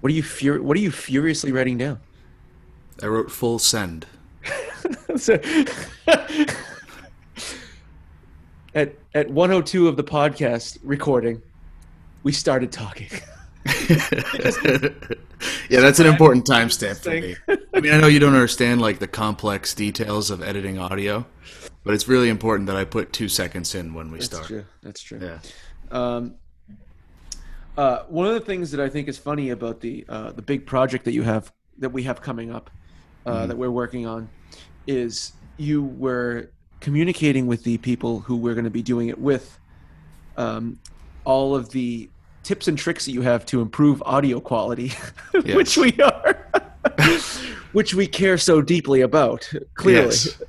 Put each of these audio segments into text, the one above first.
What are you fur- What are you furiously writing down? I wrote full send. So- at at 102 of the podcast recording, we started talking. yeah, that's an important timestamp for me. I mean, I know you don't understand like the complex details of editing audio, but it's really important that I put two seconds in when we That's start. true. That's true. Yeah. Um, uh, one of the things that I think is funny about the uh, the big project that you have that we have coming up uh, that we're working on is you were communicating with the people who we're going to be doing it with um, all of the tips and tricks that you have to improve audio quality, which we are, which we care so deeply about. Clearly, Yes.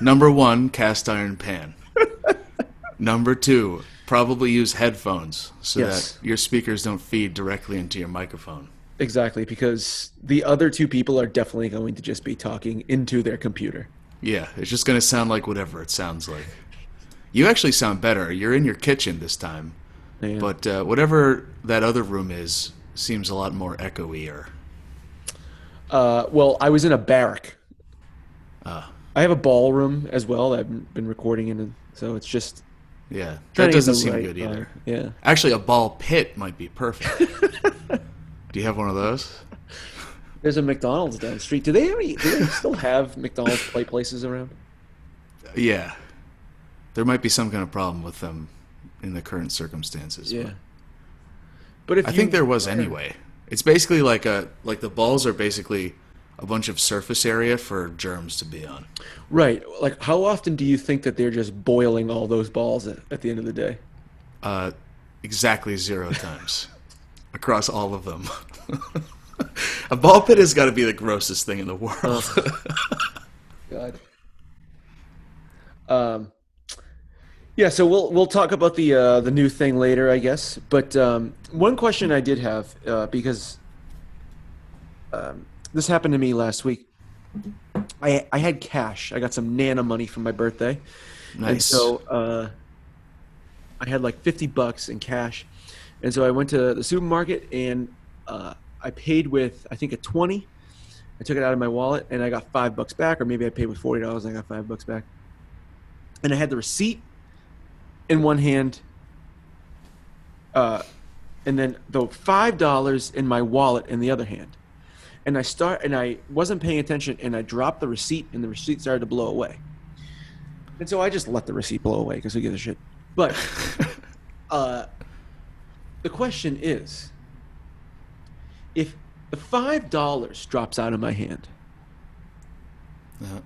Number one, cast iron pan. Number two, probably use headphones so Yes. that your speakers don't feed directly into your microphone. exactly, because the other two people are definitely going to just be talking into their computer. Yeah, it's just going to sound like whatever it sounds like. You actually sound better. You're in your kitchen this time, Yeah. but uh, whatever that other room is seems a lot more echoey. Uh, well, I was in a barrack. Ah. I have a ballroom as well. that I've been recording in, so it's just yeah, that doesn't seem right good either. vibe. Yeah, Actually, a ball pit might be perfect. Do you have one of those? there's a McDonald's down the street. Do they already, do they still have McDonald's play places around? Yeah, there might be some kind of problem with them in the current circumstances. Yeah, but but if I think there was anyway. It's basically like a like the balls are basically a bunch of surface area for germs to be on. right. Like, how often do you think that they're just boiling all those balls at, at the end of the day? Uh, exactly zero times across all of them. a ball pit has got to be the grossest thing in the world. God. Um, yeah, so we'll we'll talk about the uh, the new thing later, I guess. But um, one question I did have uh, because um, this happened to me last week. I I had cash. I got some Nana money for my birthday, and nice. so uh, I had like fifty bucks in cash, and so I went to the supermarket and uh, I paid with I think a twenty. I took it out of my wallet and I got five bucks back, or maybe I paid with forty dollars and I got five bucks back. And I had the receipt in one hand, uh, and then the five dollars in my wallet in the other hand. And I start and I wasn't paying attention and I dropped the receipt and the receipt started to blow away. And so I just let the receipt blow away because who gives a shit. But uh, the question is, if the five dollars drops out of my hand Uh,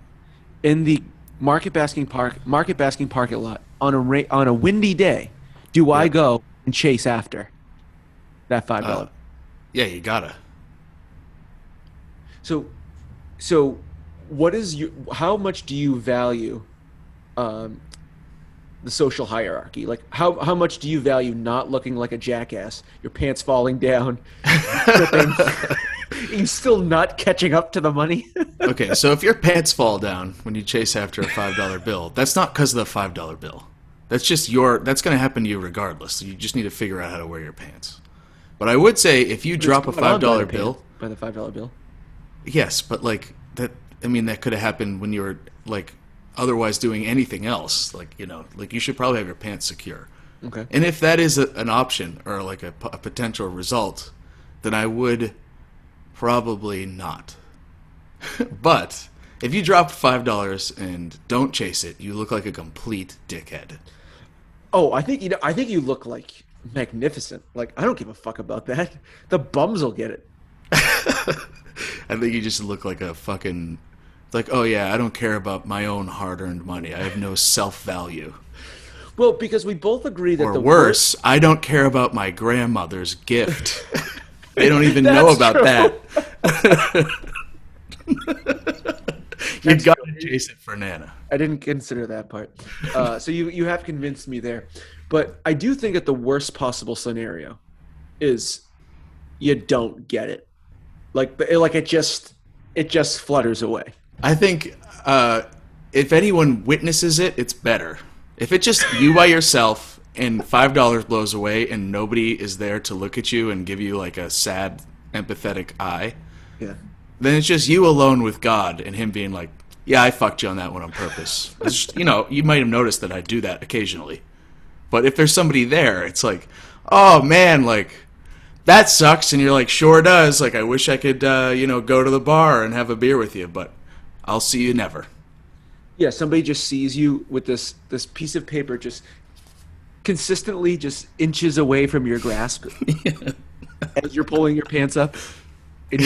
in the market basking park market basking parking lot on a ra- on a windy day, do I go and chase after that five uh, dollars? yeah, you gotta. So, so what is you? How much do you value um, the social hierarchy? Like, how how much do you value not looking like a jackass, your pants falling down, you still not catching up to the money? Okay, so if your pants fall down when you chase after a five dollar bill, that's not because of the five dollar bill. That's just your. That's going to happen to you regardless. So you just need to figure out how to wear your pants. But I would say if you drop a It's going on five by bill, by the five dollar bill. Yes, but like that. I mean, that could have happened when you were like otherwise doing anything else. Like you know, like you should probably have your pants secure. Okay. And if that is a, an option or like a potential result, then I would probably not. but if you drop five dollars and don't chase it, you look like a complete dickhead. Oh, I think you know. I think you look like magnificent. Like I don't give a fuck about that. The bums will get it. I think you just look like a fucking like, oh yeah, I don't care about my own hard-earned money. I have no self-value. Well, because we both agree that Or the worse, I don't care about my grandmother's gift. they don't even know about true. that. you That's got to true. chase it for Nana. I didn't consider that part. Uh, so you you have convinced me there, but I do think that the worst possible scenario is you don't get it, like like it just it just flutters away. I think uh, if anyone witnesses it, it's better. If it's just you by yourself and five dollars blows away and nobody is there to look at you and give you like a sad empathetic eye, Yeah. then it's just you alone with God and Him being like, "Yeah, I fucked you on that one on purpose." Just- you know, you might have noticed that I do that occasionally, but if there's somebody there, it's like, "Oh man, like." That sucks, and you're like, sure does. Like, I wish I could, uh, you know, go to the bar and have a beer with you, but I'll see you never. Yeah, somebody just sees you with this this piece of paper just consistently just inches away from your grasp as you're pulling your pants up.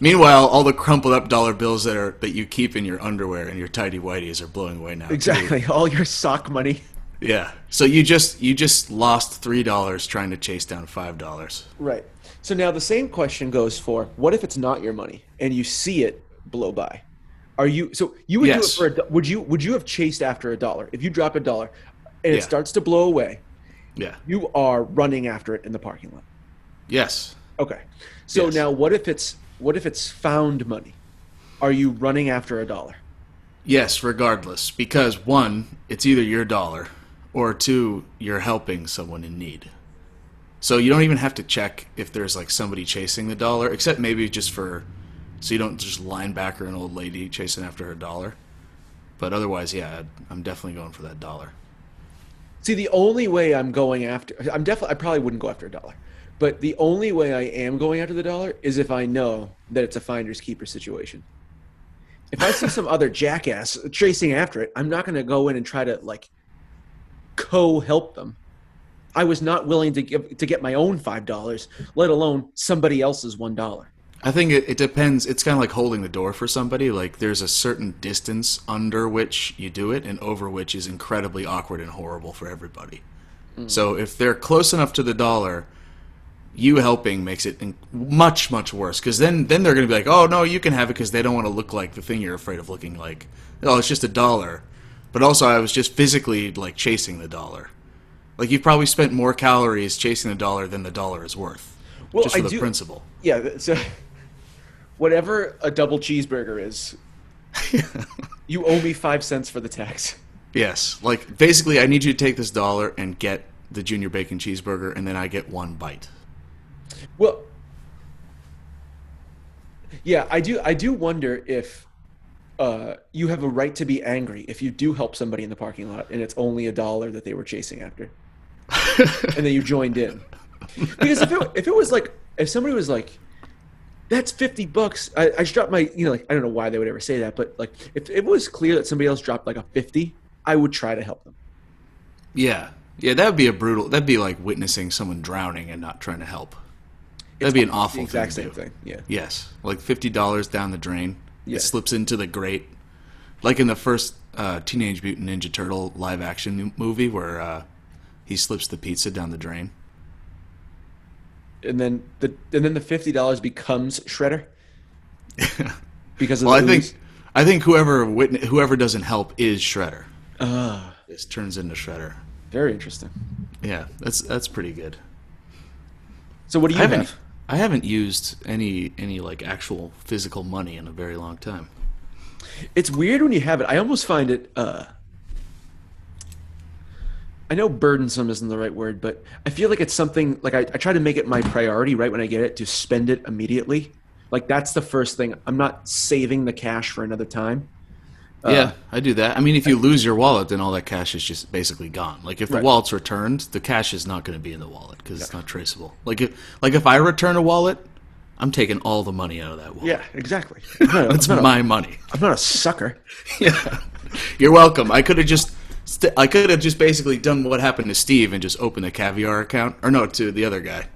Meanwhile, all the crumpled up dollar bills that are that you keep in your underwear and your tidy whities are blowing away now. too. exactly all your sock money. Yeah. So you just you just lost three dollars trying to chase down five dollars. Right. So now the same question goes for what if it's not your money and you see it blow by? Are you so you would Yes. do it for a would you would you have chased after a dollar if you drop a dollar and it Yeah. starts to blow away? Yeah. You are running after it in the parking lot. Yes. Okay. So Yes. now what if it's what if it's found money? Are you running after a dollar? Yes, regardless. Because one, it's either your dollar, or two, you're helping someone in need. So you don't even have to check if there's like somebody chasing the dollar, except maybe just for so you don't just linebacker an old lady chasing after her dollar. But otherwise, yeah, I'm definitely going for that dollar. See, the only way I'm going after I'm definitely I probably wouldn't go after a dollar. But the only way I am going after the dollar is if I know that it's a finders keeper situation. If I see some other jackass chasing after it, I'm not going to go in and try to like co-help them. I was not willing to give to get my own five dollars, let alone somebody else's one dollar. I think it, it depends. It's kind of like holding the door for somebody. Like there's a certain distance under which you do it, and over which is incredibly awkward and horrible for everybody. Hmm. So if they're close enough to the dollar, you helping makes it much much worse. Because then then they're going to be like, oh no, you can have it because they don't want to look like the thing you're afraid of looking like. Oh, it's just a dollar. But also, I was just physically like chasing the dollar. Like you've probably spent more calories chasing the dollar than the dollar is worth. Well, just for I the do- principle. Yeah, so whatever a double cheeseburger is, you owe me five cents for the tax. Yes, like basically, I need you to take this dollar and get the junior bacon cheeseburger, and then I get one bite. Well, yeah, I do. I do wonder if uh, you have a right to be angry if you do help somebody in the parking lot and it's only a dollar that they were chasing after, and then you joined in. Because if it, if it was like if somebody was like, "That's fifty bucks," I, I just dropped my you know like I don't know why they would ever say that, but like if it was clear that somebody else dropped like a fifty, I would try to help them. Yeah, yeah, that would be a brutal. That'd be like witnessing someone drowning and not trying to help. That'd be an The awful exact thing. same thing. Yeah. Yes, like fifty dollars down the drain. Yeah. It slips into the grate, like in the first uh, Teenage Mutant Ninja Turtle live action movie where uh, he slips the pizza down the drain. And then the and then the fifty dollars becomes shredder because of Well, I the think. I think whoever witness, whoever doesn't help is Shredder. Ah, This turns into Shredder. very interesting. Yeah, that's that's pretty good. So what do you I have? I haven't used any any like actual physical money in a very long time. It's weird when you have it. I almost find it. uh I know burdensome isn't the right word, but I feel like it's something like I, I try to make it my priority right when I get it to spend it immediately. Like that's the first thing. I'm not saving the cash for another time. Uh, yeah, I do that. I mean, if you lose your wallet, then all that cash is just basically gone. Like if the Right. wallet's returned, the cash is not going to be in the wallet because it's not traceable. Like if like if I return a wallet, I'm taking all the money out of that wallet. Yeah, exactly. I'm not, That's I'm not a- my money. I'm not a sucker. Yeah, you're welcome. I could have just, st- I could have just basically done what happened to Steve and just opened a caviar account, or no, to the other guy.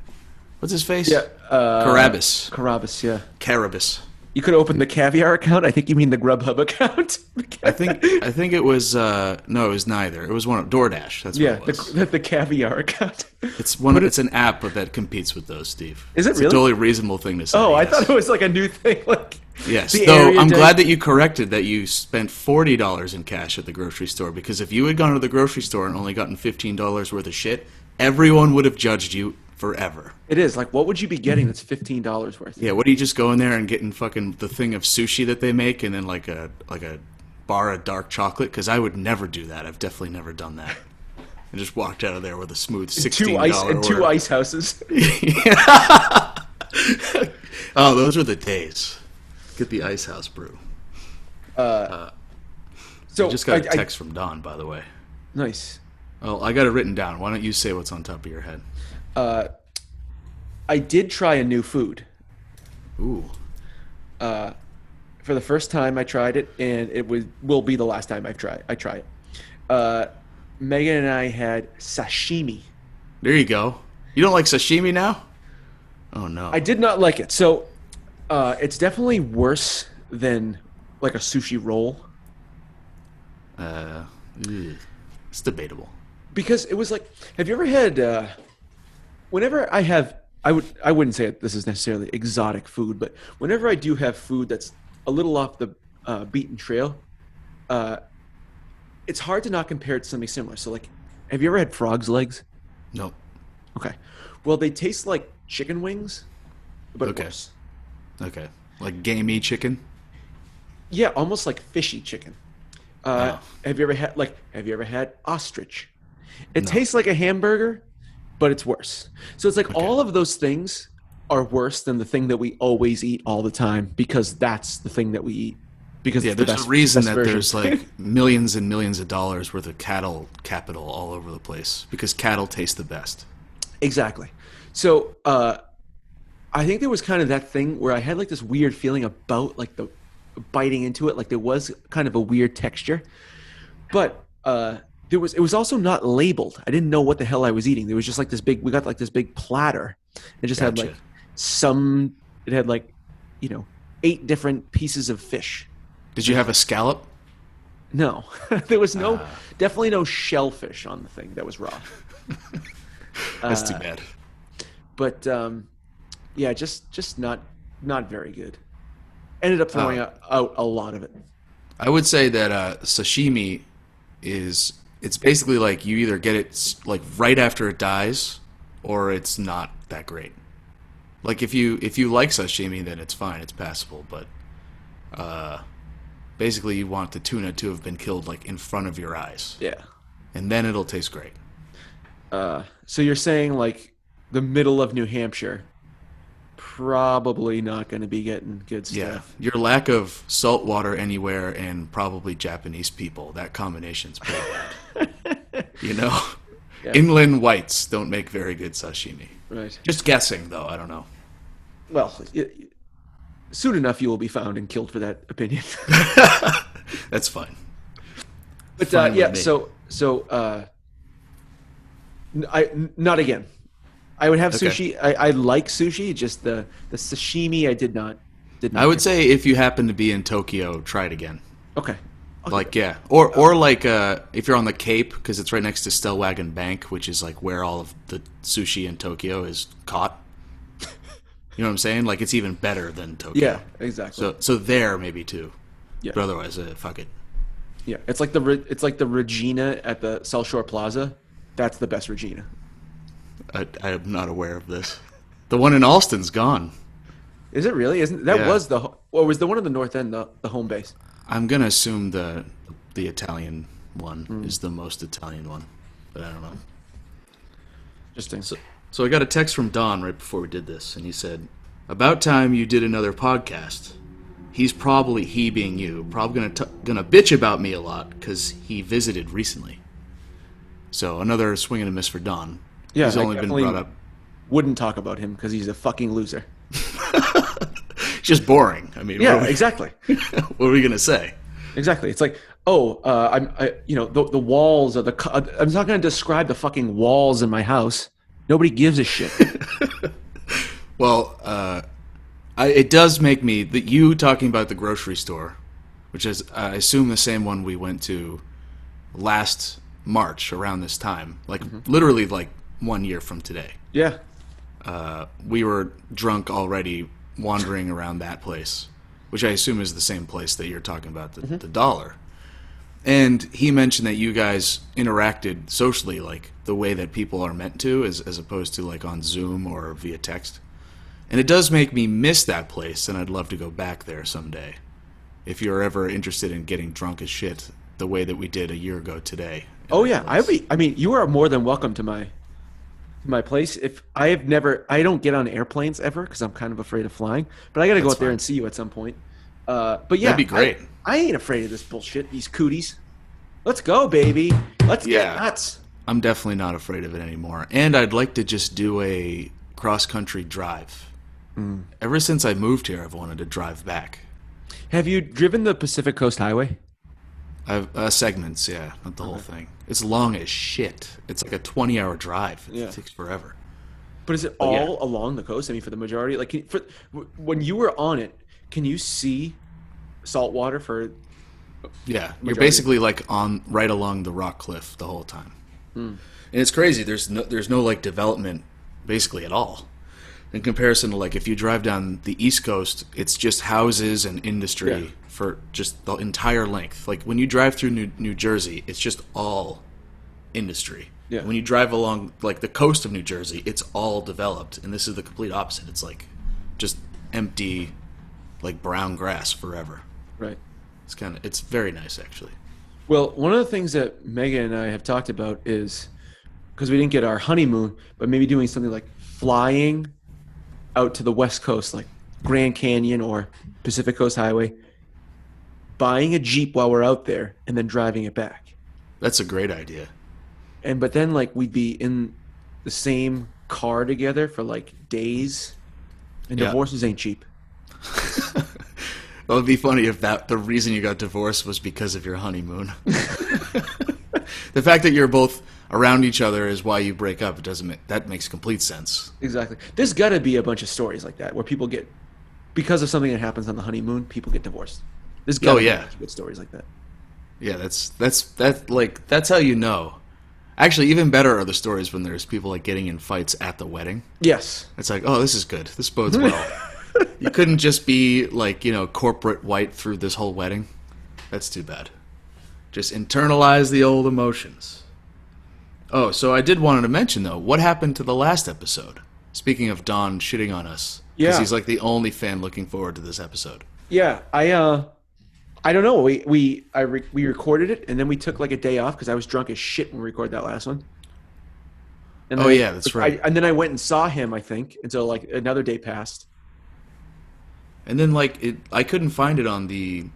What's his face? Yeah, uh, Carabas. Carabas, yeah. Carabas. You could open the caviar account. I think you mean the Grubhub account. I think I think it was uh, no, it was neither. It was one of DoorDash. That's yeah, what the, it was. the, the caviar account. it's one. It's an app that competes with those, Steve. Is it it's really? a totally reasonable thing to say. Oh, I thought it was like a new thing. Like Yes, though I'm glad that you corrected that you spent forty dollars in cash at the grocery store because if you had gone to the grocery store and only gotten fifteen dollars worth of shit, everyone would have judged you forever. It is like, what would you be getting that's mm-hmm. fifteen dollars worth? Yeah, what do you just go in there and getting fucking the thing of sushi that they make and then like a like a bar of dark chocolate? Because I would never do that. I've definitely never done that. and just walked out of there with a smooth two sixteen ice dollar and two ice houses. Oh, those were the days. Get the ice house brew. Uh, uh, so I just got a I- I- text from Don, by the way. nice. Oh, I got it written down. Why don't you say what's on top of your head? I did try a new food Ooh, for the first time. I tried it, and it was will be the last time I try. I try it. Uh, Megan and I had sashimi. there you go. You don't like sashimi now? Oh no. I did not like it. So uh, it's definitely worse than like a sushi roll uh, ugh. it's debatable. because it was like. Have you ever had? Uh, whenever I have, I would I wouldn't say this is necessarily exotic food, but whenever I do have food that's a little off the uh, beaten trail, uh, it's hard to not compare it to something similar. So like, have you ever had frog's legs? No. Okay, well they taste like chicken wings, but Okay. worse. Okay. Like gamey chicken? Yeah, almost like fishy chicken. Uh, Oh. Have you ever had like Have you ever had ostrich? It tastes like a hamburger, but it's worse. So it's like all of those things are worse than the thing that we always eat all the time because that's the thing that we eat. Because Yeah, the there's best, a reason that version. there's like millions and millions of dollars worth of cattle capital all over the place because cattle taste the best. Exactly. So uh, I think there was kind of that thing where I had like this weird feeling about like the biting into it, like there was kind of a weird texture, but uh, there was it was also not labeled. I didn't know what the hell I was eating. There was just like this big. We got like this big platter. It just had like some. It had like, you know, eight different pieces of fish. Did you have a scallop? No, there was no, Ah. definitely no shellfish on the thing that was raw. That's Uh, too bad. but um, yeah, just just not not very good. Ended up throwing Oh. out, out a lot of it. I would say that uh, sashimi is it's basically like you either get it like right after it dies or it's not that great. Like if you if you like sashimi then it's fine, it's passable, but uh basically you want the tuna to have been killed like in front of your eyes Yeah. and then it'll taste great. Uh, so you're saying like the middle of New Hampshire, probably not going to be getting good stuff. Yeah. Your lack of salt water anywhere and probably Japanese people, that combination's pretty bad. you know? Yeah. Inland whites don't make very good sashimi. Right. Just guessing, though. I don't know. Well, soon enough you will be found and killed for that opinion. That's fine. but uh, Fine yeah, so so uh, n- I n- not again. I would have Okay. sushi. I, I like sushi. Just the the sashimi, I did not. Did not. I would say if you happen to be in Tokyo, try it again. Okay. Okay. Like yeah, or or like uh, if you're on the Cape because it's right next to Stellwagen Bank, which is like where all of the sushi in Tokyo is caught. You know what I'm saying? Like it's even better than Tokyo. Yeah. Exactly. So so there maybe too. Yeah. But otherwise, uh, fuck it. Yeah, it's like the it's like the Regina at the South Shore Plaza. That's the best Regina. I, I'm not aware of this. The one in Allston's gone. Is it really? Isn't that Yeah. was the or was the one in the north end the, the home base? I'm gonna assume the the Italian one Hmm. is the most Italian one, but I don't know. Interesting. So, so I got a text from Don right before we did this, and he said, "About time you did another podcast." He's probably he being you, probably gonna t- gonna bitch about me a lot because he visited recently. So another swing and a miss for Don. Yeah, he's I only been brought up. Wouldn't talk about him because he's a fucking loser. Just boring. I mean, Yeah, what, we, exactly, what are we gonna say? exactly. It's like, oh, uh, I'm, I, you know, the the walls are the. co- I'm not going to describe the fucking walls in my house. Nobody gives a shit. Well, uh, I, it does make me that you talking about the grocery store, which is I assume the same one we went to last March around this time, like literally like one year from today. yeah, Uh, we were drunk already wandering around that place, which I assume is the same place that you're talking about, the, the dollar. And he mentioned that you guys interacted socially like the way that people are meant to, as, as opposed to like on Zoom or via text. And it does make me miss that place, and I'd love to go back there someday. If you're ever interested in getting drunk as shit, the way that we did a year ago today, Oh yeah, I'd be. I mean, you are more than welcome to my to my place. If I have never, I don't get on airplanes ever because I'm kind of afraid of flying. But I got to go out there and see you at some point. Uh, but yeah, That'd be great. I, I ain't afraid of this bullshit. These cooties. Let's go, baby. Let's Yeah. get nuts. I'm definitely not afraid of it anymore. And I'd like to just do a cross country drive. Hmm. Ever since I moved here, I've wanted to drive back. Have you driven the Pacific Coast Highway? I've, uh, segments, yeah, not the whole thing. It's long as shit. It's like a 20 hour drive. It Yeah. takes forever. But is it But yeah. all along the coast? I mean, for the majority, like can, for when you were on it, can you see salt water for? Yeah, you're basically like on right along the rock cliff the whole time, Hmm. and it's crazy. There's no there's no like development basically at all, in comparison to like if you drive down the east coast, it's just houses and industry Yeah. For just the entire length. Like when you drive through New New Jersey, it's just all industry. Yeah. When you drive along like the coast of New Jersey, it's all developed, and this is the complete opposite. It's like just empty, like brown grass forever. Right. It's kind of it's very nice actually. Well, one of the things that Megan and I have talked about is because we didn't get our honeymoon, but maybe doing something like flying out to the West Coast, like Grand Canyon or Pacific Coast Highway, buying a Jeep while we're out there, and then driving it back. That's a great idea. And but then like we'd be in the same car together for like days. And Yeah. divorces ain't cheap. Well, it'd be funny if that the reason you got divorced was because of your honeymoon. the fact that you're both around each other is why you break up. It doesn't make, that makes complete sense. Exactly. There's got to be a bunch of stories like that where people get because of something that happens on the honeymoon, people get divorced. There's got Oh, yeah. be a bunch of good stories like that. Yeah, that's that's that like that's how you know. Actually, even better are the stories when there's people like getting in fights at the wedding. Yes. It's like, oh, this is good. This bodes well. you couldn't just be like you know corporate white through this whole wedding. That's too bad. Just internalize the old emotions. Oh, so I did want to mention though, what happened to the last episode? Speaking of Don shitting on us, because Yeah. he's like the only fan looking forward to this episode. Yeah, I uh I don't know. We we I re- we recorded it and then we took like a day off because I was drunk as shit when we recorded that last one. And Oh, yeah, that's right. I, and then I went and saw him. I think until like another day passed. And then like it, I couldn't find it on the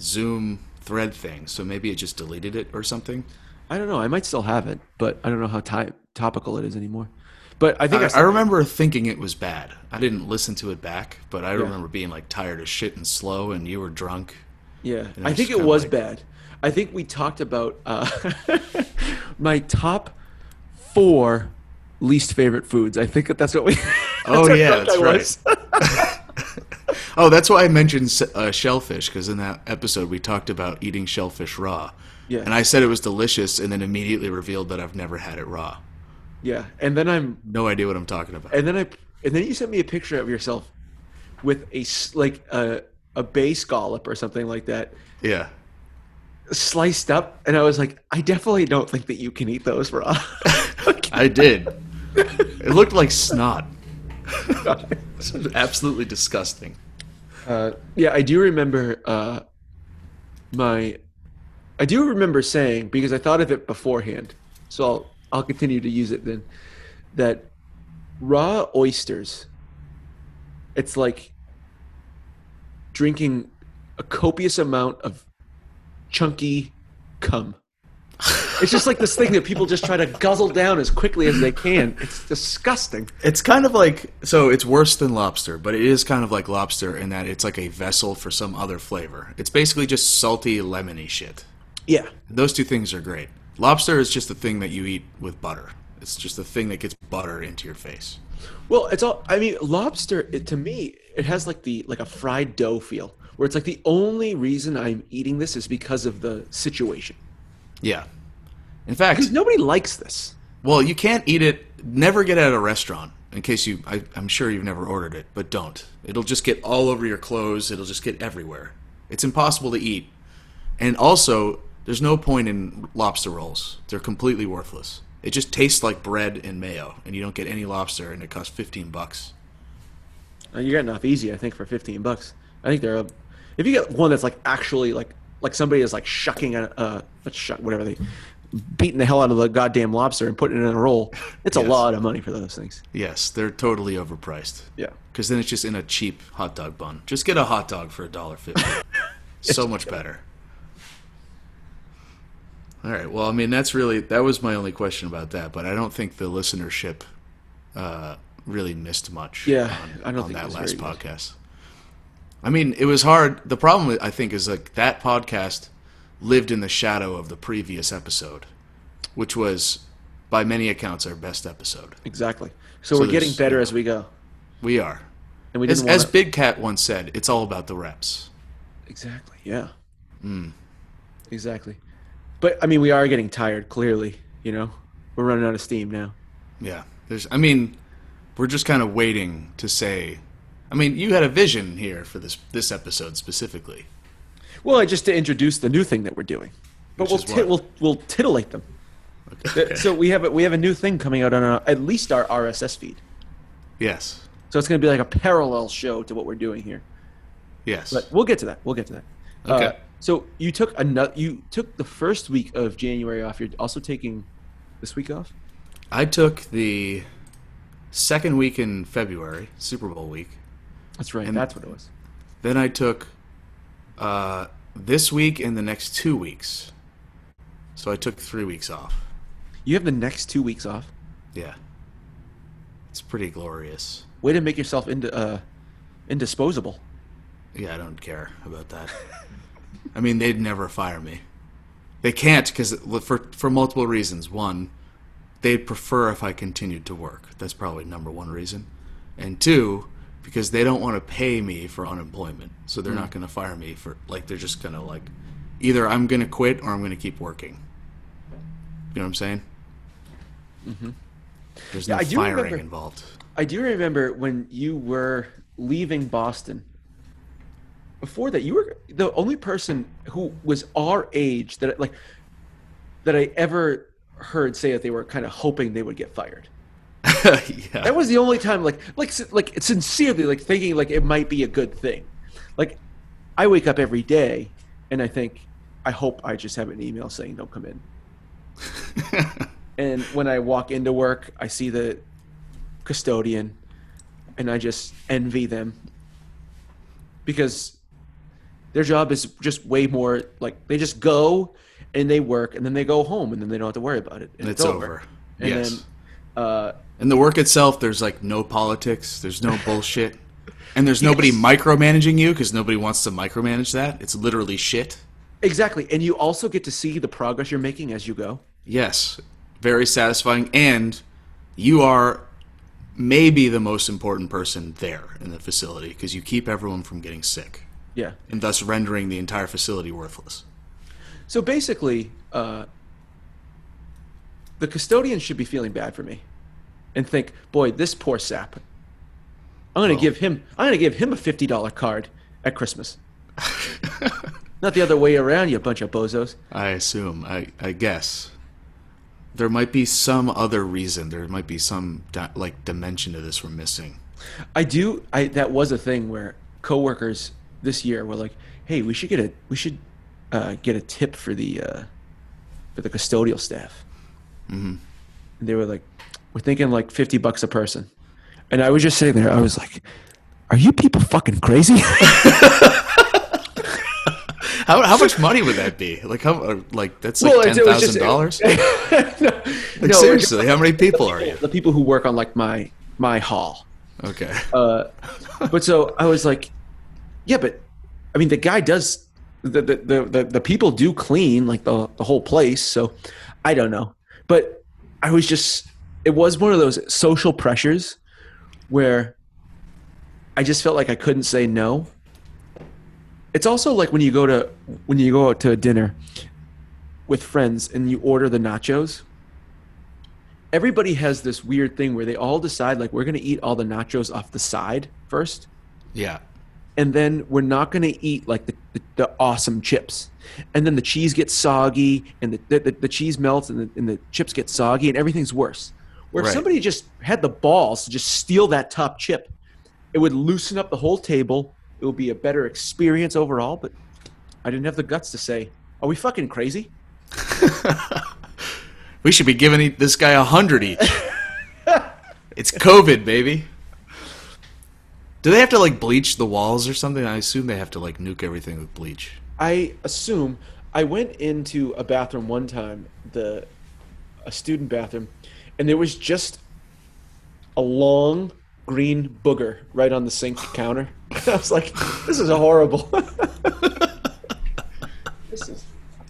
Zoom thread thing, so maybe it just deleted it or something. I don't know. I might still have it, but I don't know how ti topical it is anymore. But I think I, I, I remember thinking it was bad. I didn't listen to it back, but I Yeah. remember being like tired as shit and slow, and you were drunk. Yeah, I think it was like- bad. I think we talked about uh, my top four least favorite foods. I think that that's what we. Oh, yeah, that's right. Oh, that's why I mentioned uh, shellfish because in that episode we talked about eating shellfish raw. Yeah. And I said it was delicious, and then immediately revealed that I've never had it raw. yeah, and then I'm, No idea what I'm talking about. and then I, and then you sent me a picture of yourself with a like a a bay scallop or something like that Yeah. sliced up, and I was like, I definitely don't think that you can eat those raw. I did. it looked like snot. This was absolutely disgusting. Uh, yeah, I do remember uh, my. I do remember saying because I thought of it beforehand, so I'll I'll continue to use it then. That raw oysters. It's like drinking a copious amount of chunky cum. It's just like this thing that people just try to guzzle down as quickly as they can. It's disgusting. It's kind of like so it's worse than lobster, but it is kind of like lobster in that it's like a vessel for some other flavor. It's basically just salty lemony shit. Yeah. Those two things are great. Lobster is just the thing that you eat with butter. It's just the thing that gets butter into your face. Well, it's all. I mean, lobster. It, to me, it has like the like a fried dough feel, where it's like the only reason I'm eating this is because of the situation. Yeah. In fact, Because nobody likes this. well, you can't eat it. Never get it at a restaurant. In case you, I, I'm sure you've never ordered it, but don't. It'll just get all over your clothes. It'll just get everywhere. It's impossible to eat. And also, there's no point in lobster rolls. They're completely worthless. It just tastes like bread and mayo, and you don't get any lobster, and it costs 15 bucks. Uh, you're getting off easy, I think, for 15 bucks. I think they're. A, if you get one that's like actually like like somebody is like shucking a uh, not shuck whatever they beating the hell out of the goddamn lobster and putting it in a roll. It's a lot of money for those things. Yes, they're totally overpriced. Yeah. Because then it's just in a cheap hot dog bun. Just get a hot dog for a dollar fifty. so much better. All right. Well, I mean, that's really that was my only question about that, but I don't think the listenership uh, really missed much. Yeah, on, I don't on think that last good. podcast. I mean, it was hard. The problem I think is like that podcast lived in the shadow of the previous episode, which was by many accounts our best episode. Exactly. So, So we're getting better yeah. as we go. We are. And we As, as wanna- Big Cat once said, it's all about the reps. Exactly. Yeah. Hmm. Exactly. But I mean, we are getting tired. Clearly, you know, we're running out of steam now. Yeah. There's I mean, we're just kind of waiting to say I mean, you had a vision here for this this episode specifically. Well, I just to introduce the new thing that we're doing, but Which we'll we'll we'll titillate them. Okay. So we have a, we have a new thing coming out on our, at least our RSS feed. yes. So it's going to be like a parallel show to what we're doing here. Yes. But we'll get to that. We'll get to that. Okay. Uh, so you took another. You took the first week of January off. You're also taking this week off. I took the second week in February, Super Bowl week. That's right. And- That's what it was. Then I took uh, this week and the next two weeks. So I took three weeks off. You have the next two weeks off. Yeah. It's pretty glorious. Way to make yourself into uh, indisposable. Yeah, I don't care about that. I mean, they'd never fire me. They can't because for for multiple reasons. One, they'd prefer if I continued to work. That's probably number one reason. And two, because they don't want to pay me for unemployment, so they're not going to fire me for like they're just going to like either I'm going to quit or I'm going to keep working. You know what I'm saying? Mm-hmm. There's no I do firing remember- involved. I do remember when you were leaving Boston. Before that, you were the only person who was our age that like that I ever heard say that they were kind of hoping they would get fired. yeah. That was the only time, like, like, like, sincerely, like, thinking like it might be a good thing. Like, I wake up every day, and I think, I hope I just have an email saying don't come in. And when I walk into work, I see the custodian, and I just envy them because their job is just way more like they just go and they work, and then they go home, and then they don't have to worry about it, and it's over. And yes. then, uh, And the work itself, there's like no politics, there's no bullshit, and there's nobody Yes. micromanaging you because nobody wants to micromanage that. It's literally shit. Exactly. And you also get to see the progress you're making as you go. Yes, very satisfying, and you are maybe the most important person there in the facility because you keep everyone from getting sick Yeah. and thus rendering the entire facility worthless. So basically, uh, the custodian should be feeling bad for me and think, boy, this poor sap. I'm going to Well- give him I'm going to give him a $50 card at Christmas. Not the other way around, you bunch of bozos. I assume. I, I guess. There might be some other reason. There might be some di- like dimension to this we're missing. I do I that was a thing where coworkers this year were like, "Hey, we should get a we should uh, get a tip for the uh, for the custodial staff." Mm-hmm. And they were like, "We're thinking like fifty bucks a person," and I was just sitting there. I was like, "Are you people fucking crazy?" How, how much money would that be? Like how uh, like that's like Well, ten it's- it was just- thousand dollars. no, Like no, seriously, how many people are you? the people who work on like my my hall. Okay. Uh, but so I was like, yeah, but I mean, the guy does the the the, the, people do clean like the the whole place. So I don't know, but I was just it was one of those social pressures where I just felt like I couldn't say no. It's also like when you go to when you go out to a dinner with friends and you order the nachos everybody has this weird thing where they all decide like we're going to eat all the nachos off the side first yeah. And then we're not going to eat like the, the, the awesome chips. And then the cheese gets soggy and the, the, the cheese melts and the, and the chips get soggy and everything's worse. Where if somebody just had the balls to just steal that top chip it would loosen up the whole table. It would be a better experience overall but i didn't have the guts to say are we fucking crazy? We should be giving this guy a hundred each. it's COVID, baby. Do they have to like bleach the walls or something? I assume they have to like nuke everything with bleach. I assume I went into a bathroom one time, the a student bathroom, and there was just a long green booger right on the sink counter. I was like, "This is horrible." this is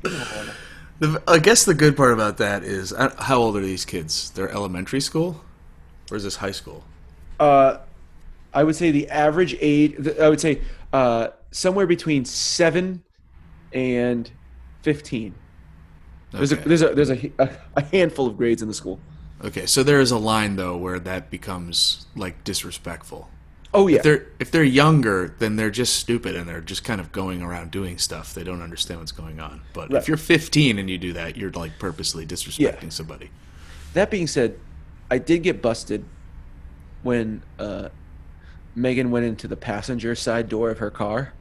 horrible. The, I guess the good part about that is uh, how old are these kids? They're elementary school, or is this high school? Uh, I would say the average age. I would say uh, somewhere between seven and fifteen. There's a there's a there's a, a, handful of grades in the school. Okay, so there is a line though where that becomes like disrespectful. Oh yeah, If they're if they're younger, then they're just stupid and they're just kind of going around doing stuff. They don't understand what's going on. But Right. if you're 15 and you do that, you're like purposely disrespecting somebody. That being said, I did get busted when uh, Megan went into the passenger side door of her car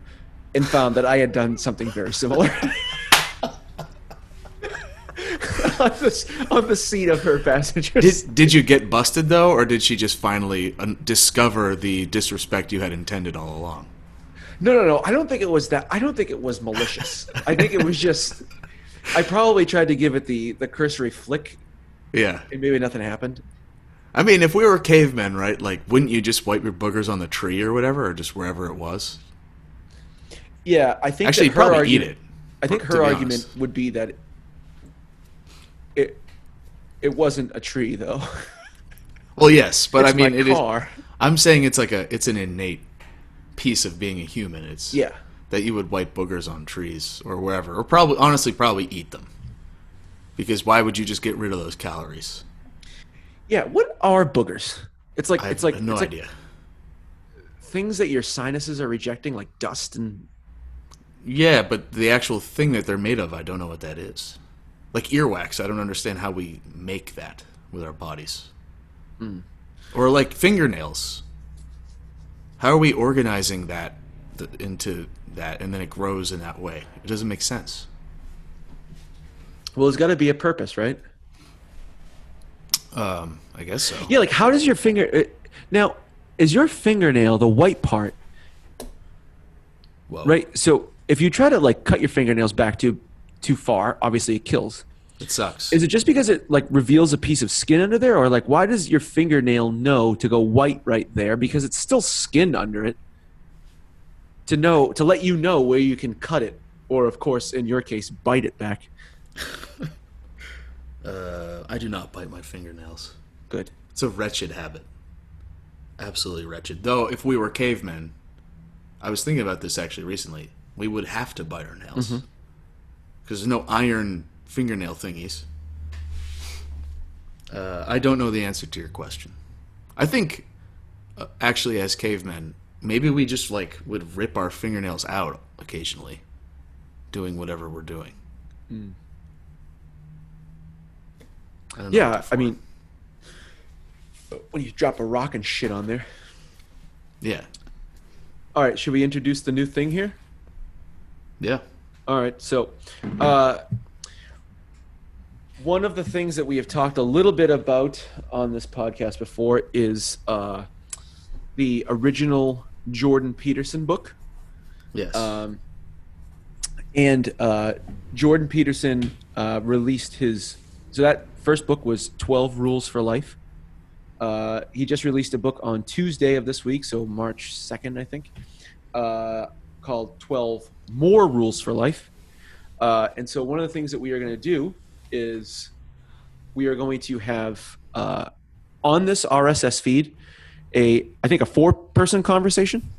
and found that I had done something very similar. on, the, on the seat of her passenger. Did did you get busted though, or did she just finally uh, discover the disrespect you had intended all along? No, no, no. I don't think it was that. I don't think it was malicious. I think it was just. I probably tried to give it the the cursory flick, Yeah. and maybe nothing happened. I mean, if we were cavemen, right? Like, wouldn't you just wipe your boogers on the tree or whatever, or just wherever it was? Yeah, I think Actually, that you'd her probably eat it. I think her argument honest. would be that it it wasn't a tree though. Well, yes, but It's I mean, it is. I'm saying it's like a it's an innate piece of being a human. It's Yeah. that you would wipe boogers on trees or wherever, or probably honestly probably eat them. Because why would you just get rid of those calories? Yeah, what are boogers? It's like I it's like no it's like idea. things that your sinuses are rejecting like dust and Yeah, but the actual thing that they're made of, I don't know what that is. Like earwax, I don't understand how we make that with our bodies. Hmm. Or like fingernails. How are we organizing that th- into that and then it grows in that way? It doesn't make sense. well, there's got to be a purpose, right? Um, I guess so. Yeah, like how does your finger uh, now? Is your fingernail the white part, Well, right? So if you try to like cut your fingernails back too too far, obviously it kills. It sucks. Is it just because it like reveals a piece of skin under there, or like why does your fingernail know to go white right there because it's still skin under it? To know to let you know where you can cut it, or of course, in your case, bite it back. Uh, I do not bite my fingernails. Good. It's a wretched habit. Absolutely wretched. Though, if we were cavemen, I was thinking about this actually recently. We would have to bite our nails because there's no iron fingernail thingies. Uh, I don't know the answer to your question. I think, uh, actually, as cavemen, maybe we just like would rip our fingernails out occasionally, doing whatever we're doing. I Yeah, I mean, when you drop a rock and shit on there. yeah, All right, should we introduce the new thing here? yeah. All right, so uh, one of the things that we have talked a little bit about on this podcast before is uh, the original Jordan Peterson book. Yes. Um, and uh, Jordan Peterson uh, released his. So that first book was 12 Rules for Life. Uh, he just released a book on Tuesday of this week, so March 2nd, I think, uh, called 12 More Rules for Life. Uh, and so one of the things that we are going to do is we are going to have uh, on this RSS feed a, I think, a four person conversation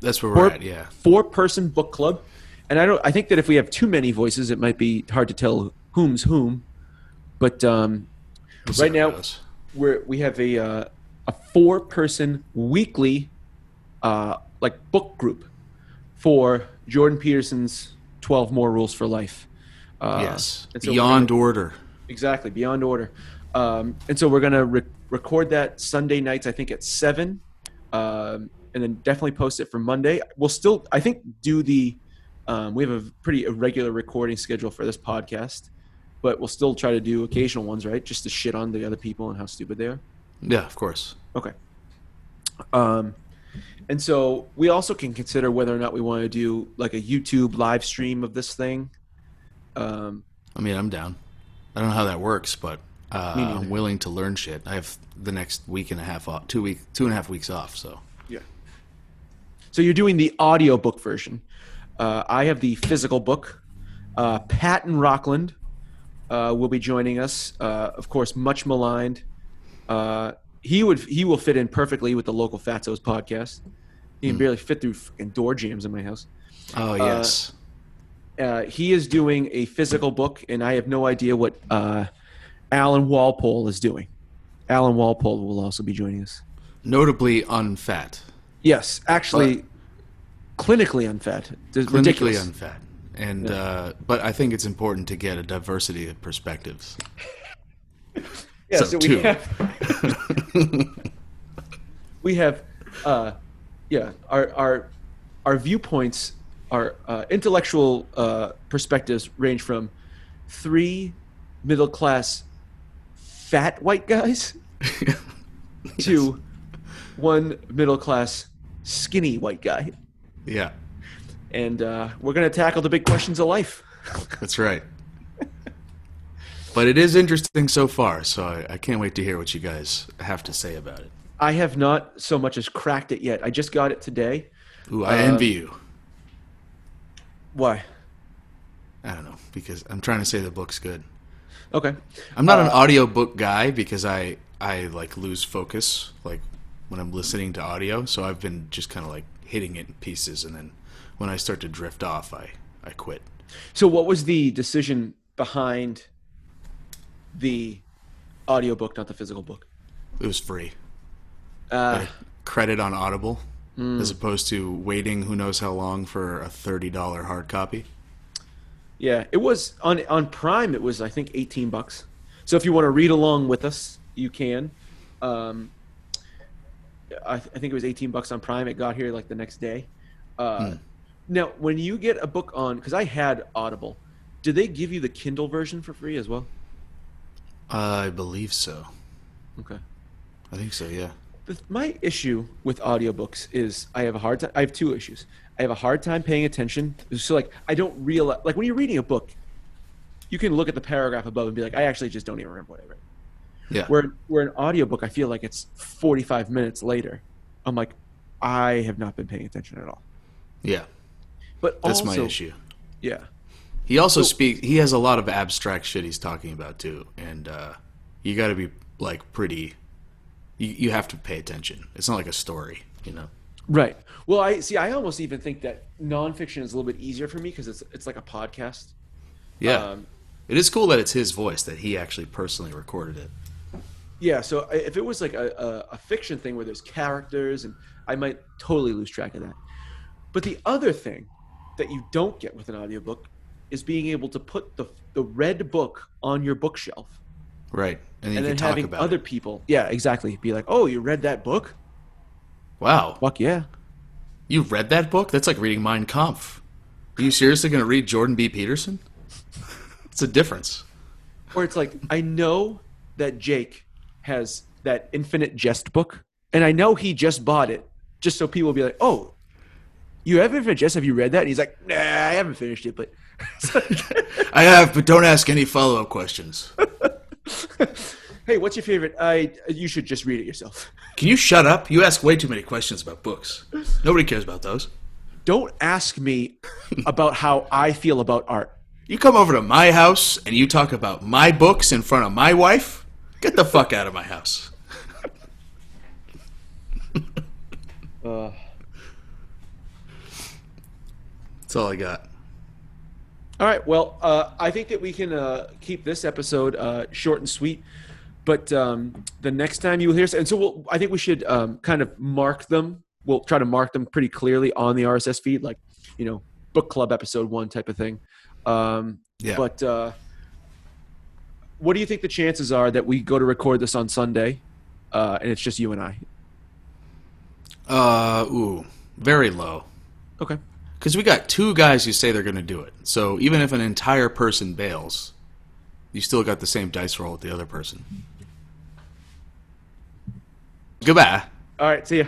That's where we're four, at, yeah. four person book club and i don't i think that if we have too many voices it might be hard to tell whom's whom but um, right now we're we have a uh, a four person weekly uh, like book group for jordan peterson's 12 more rules for life. Uh, yes. so Beyond gonna- order. exactly beyond order. Um, and so we're going to re- record that sunday nights i think at 7 um, and then definitely post it for monday. We'll still i think do the um, we have a pretty irregular recording schedule for this podcast but we'll still try to do occasional ones, right? Just to shit on the other people and how stupid they are. Yeah, of course. Okay. Um, and so we also can consider whether or not we want to do like a YouTube live stream of this thing. Um, I mean, I'm down. I don't know how that works, but uh, I'm willing to learn shit. I have the next week and a half off, two week, two and a half weeks off. So yeah. So you're doing the audiobook version. Uh, I have the physical book. Uh, Patton Rockland uh, will be joining us. Uh, of course, much maligned. Uh, he would he will fit in perfectly with the local Fatsos podcast. He can barely fit through fucking door jambs in my house. oh yes, uh, he is doing a physical book, and I have no idea what uh, Alan Walpole is doing. Alan Walpole will also be joining us. notably unfat, Yes, actually, clinically unfat. Clinically ridiculous. unfat, and uh, but I think it's important to get a diversity of perspectives. yeah, so so, two. we have we have uh, yeah our our our viewpoints our uh, intellectual uh, perspectives range from three middle class fat white guys to one middle class skinny white guy Yeah, and uh, we're going to tackle the big questions of life that's right. but it is interesting so far, so I, I can't wait to hear what you guys have to say about it. i have not so much as cracked it yet i just got it today Ooh, I envy you. why I don't know because I'm trying to say the book's good. okay I'm not an audiobook guy because I I like lose focus like when I'm listening to audio, so I've been just kind of like hitting it in pieces and then when I start to drift off, I I quit. So, what was the decision behind the audiobook, not the physical book? It was free. Uh, Credit on Audible as opposed to waiting who knows how long for a $30 hard copy. yeah, it was on on Prime. It was I think eighteen bucks. So if you want to read along with us, you can. Um, I, I think it was eighteen bucks on Prime. It got here like the next day. Uh, Now, when you get a book on, because I had Audible, did they give you the Kindle version for free as well? I believe so. Okay. I think so, yeah. The, my issue with audiobooks is I have a hard time. I have two issues. I have a hard time paying attention. So like I don't realize like when you're reading a book, you can look at the paragraph above and be like, I actually just don't even remember what I read. Yeah. Where where an audiobook, I feel like it's 45 minutes later. I'm like, I have not been paying attention at all. Yeah. But That's also, my issue. Yeah. He also speaks. He has a lot of abstract shit he's talking about too, and uh, you got to be like pretty. You, you have to pay attention. It's not like a story, you know. Right. Well, I see. I almost even think that nonfiction is a little bit easier for me because it's it's like a podcast. Yeah, Um, it is cool that it's his voice that he actually personally recorded it. Yeah, so if it was like a, a, a fiction thing where there's characters, and I might totally lose track of that. But the other thing that you don't get with an audiobook is being able to put the the read book on your bookshelf Right, and, and then talk having about other it. people, yeah, exactly, be like, "Oh, you read that book? Wow, Fuck yeah!" you read that book? That's like reading Mein Kampf. Are you seriously going to read Jordan B. Peterson? it's a difference. Or it's like, I know that Jake has that Infinite Jest book, and I know he just bought it, just so people will be like, "Oh, you have Infinite Jest? Have you read that?" And he's like, "Nah, I haven't finished it, but." I have, but don't ask any follow up questions. hey, what's your favorite? I you should just read it yourself. Can you shut up? You ask way too many questions about books. Nobody cares about those. Don't ask me about how I feel about art. You come over to my house and you talk about my books in front of my wife? Get the fuck out of my house. Uh, That's all I got. all right. Well, uh, I think that we can uh, keep this episode uh, short and sweet. But um, the next time you hear, and so we'll, I think we should um, kind of mark them. We'll try to mark them pretty clearly on the RSS feed, like you know, book club episode one type of thing. Um, Yeah. But uh, what do you think the chances are that we go to record this on Sunday, uh, and it's just you and I? Uh, ooh, very low. Okay because we got two guys who say they're going to do it. So even if an entire person bails, you still got the same dice roll with the other person. Goodbye. All right, see ya.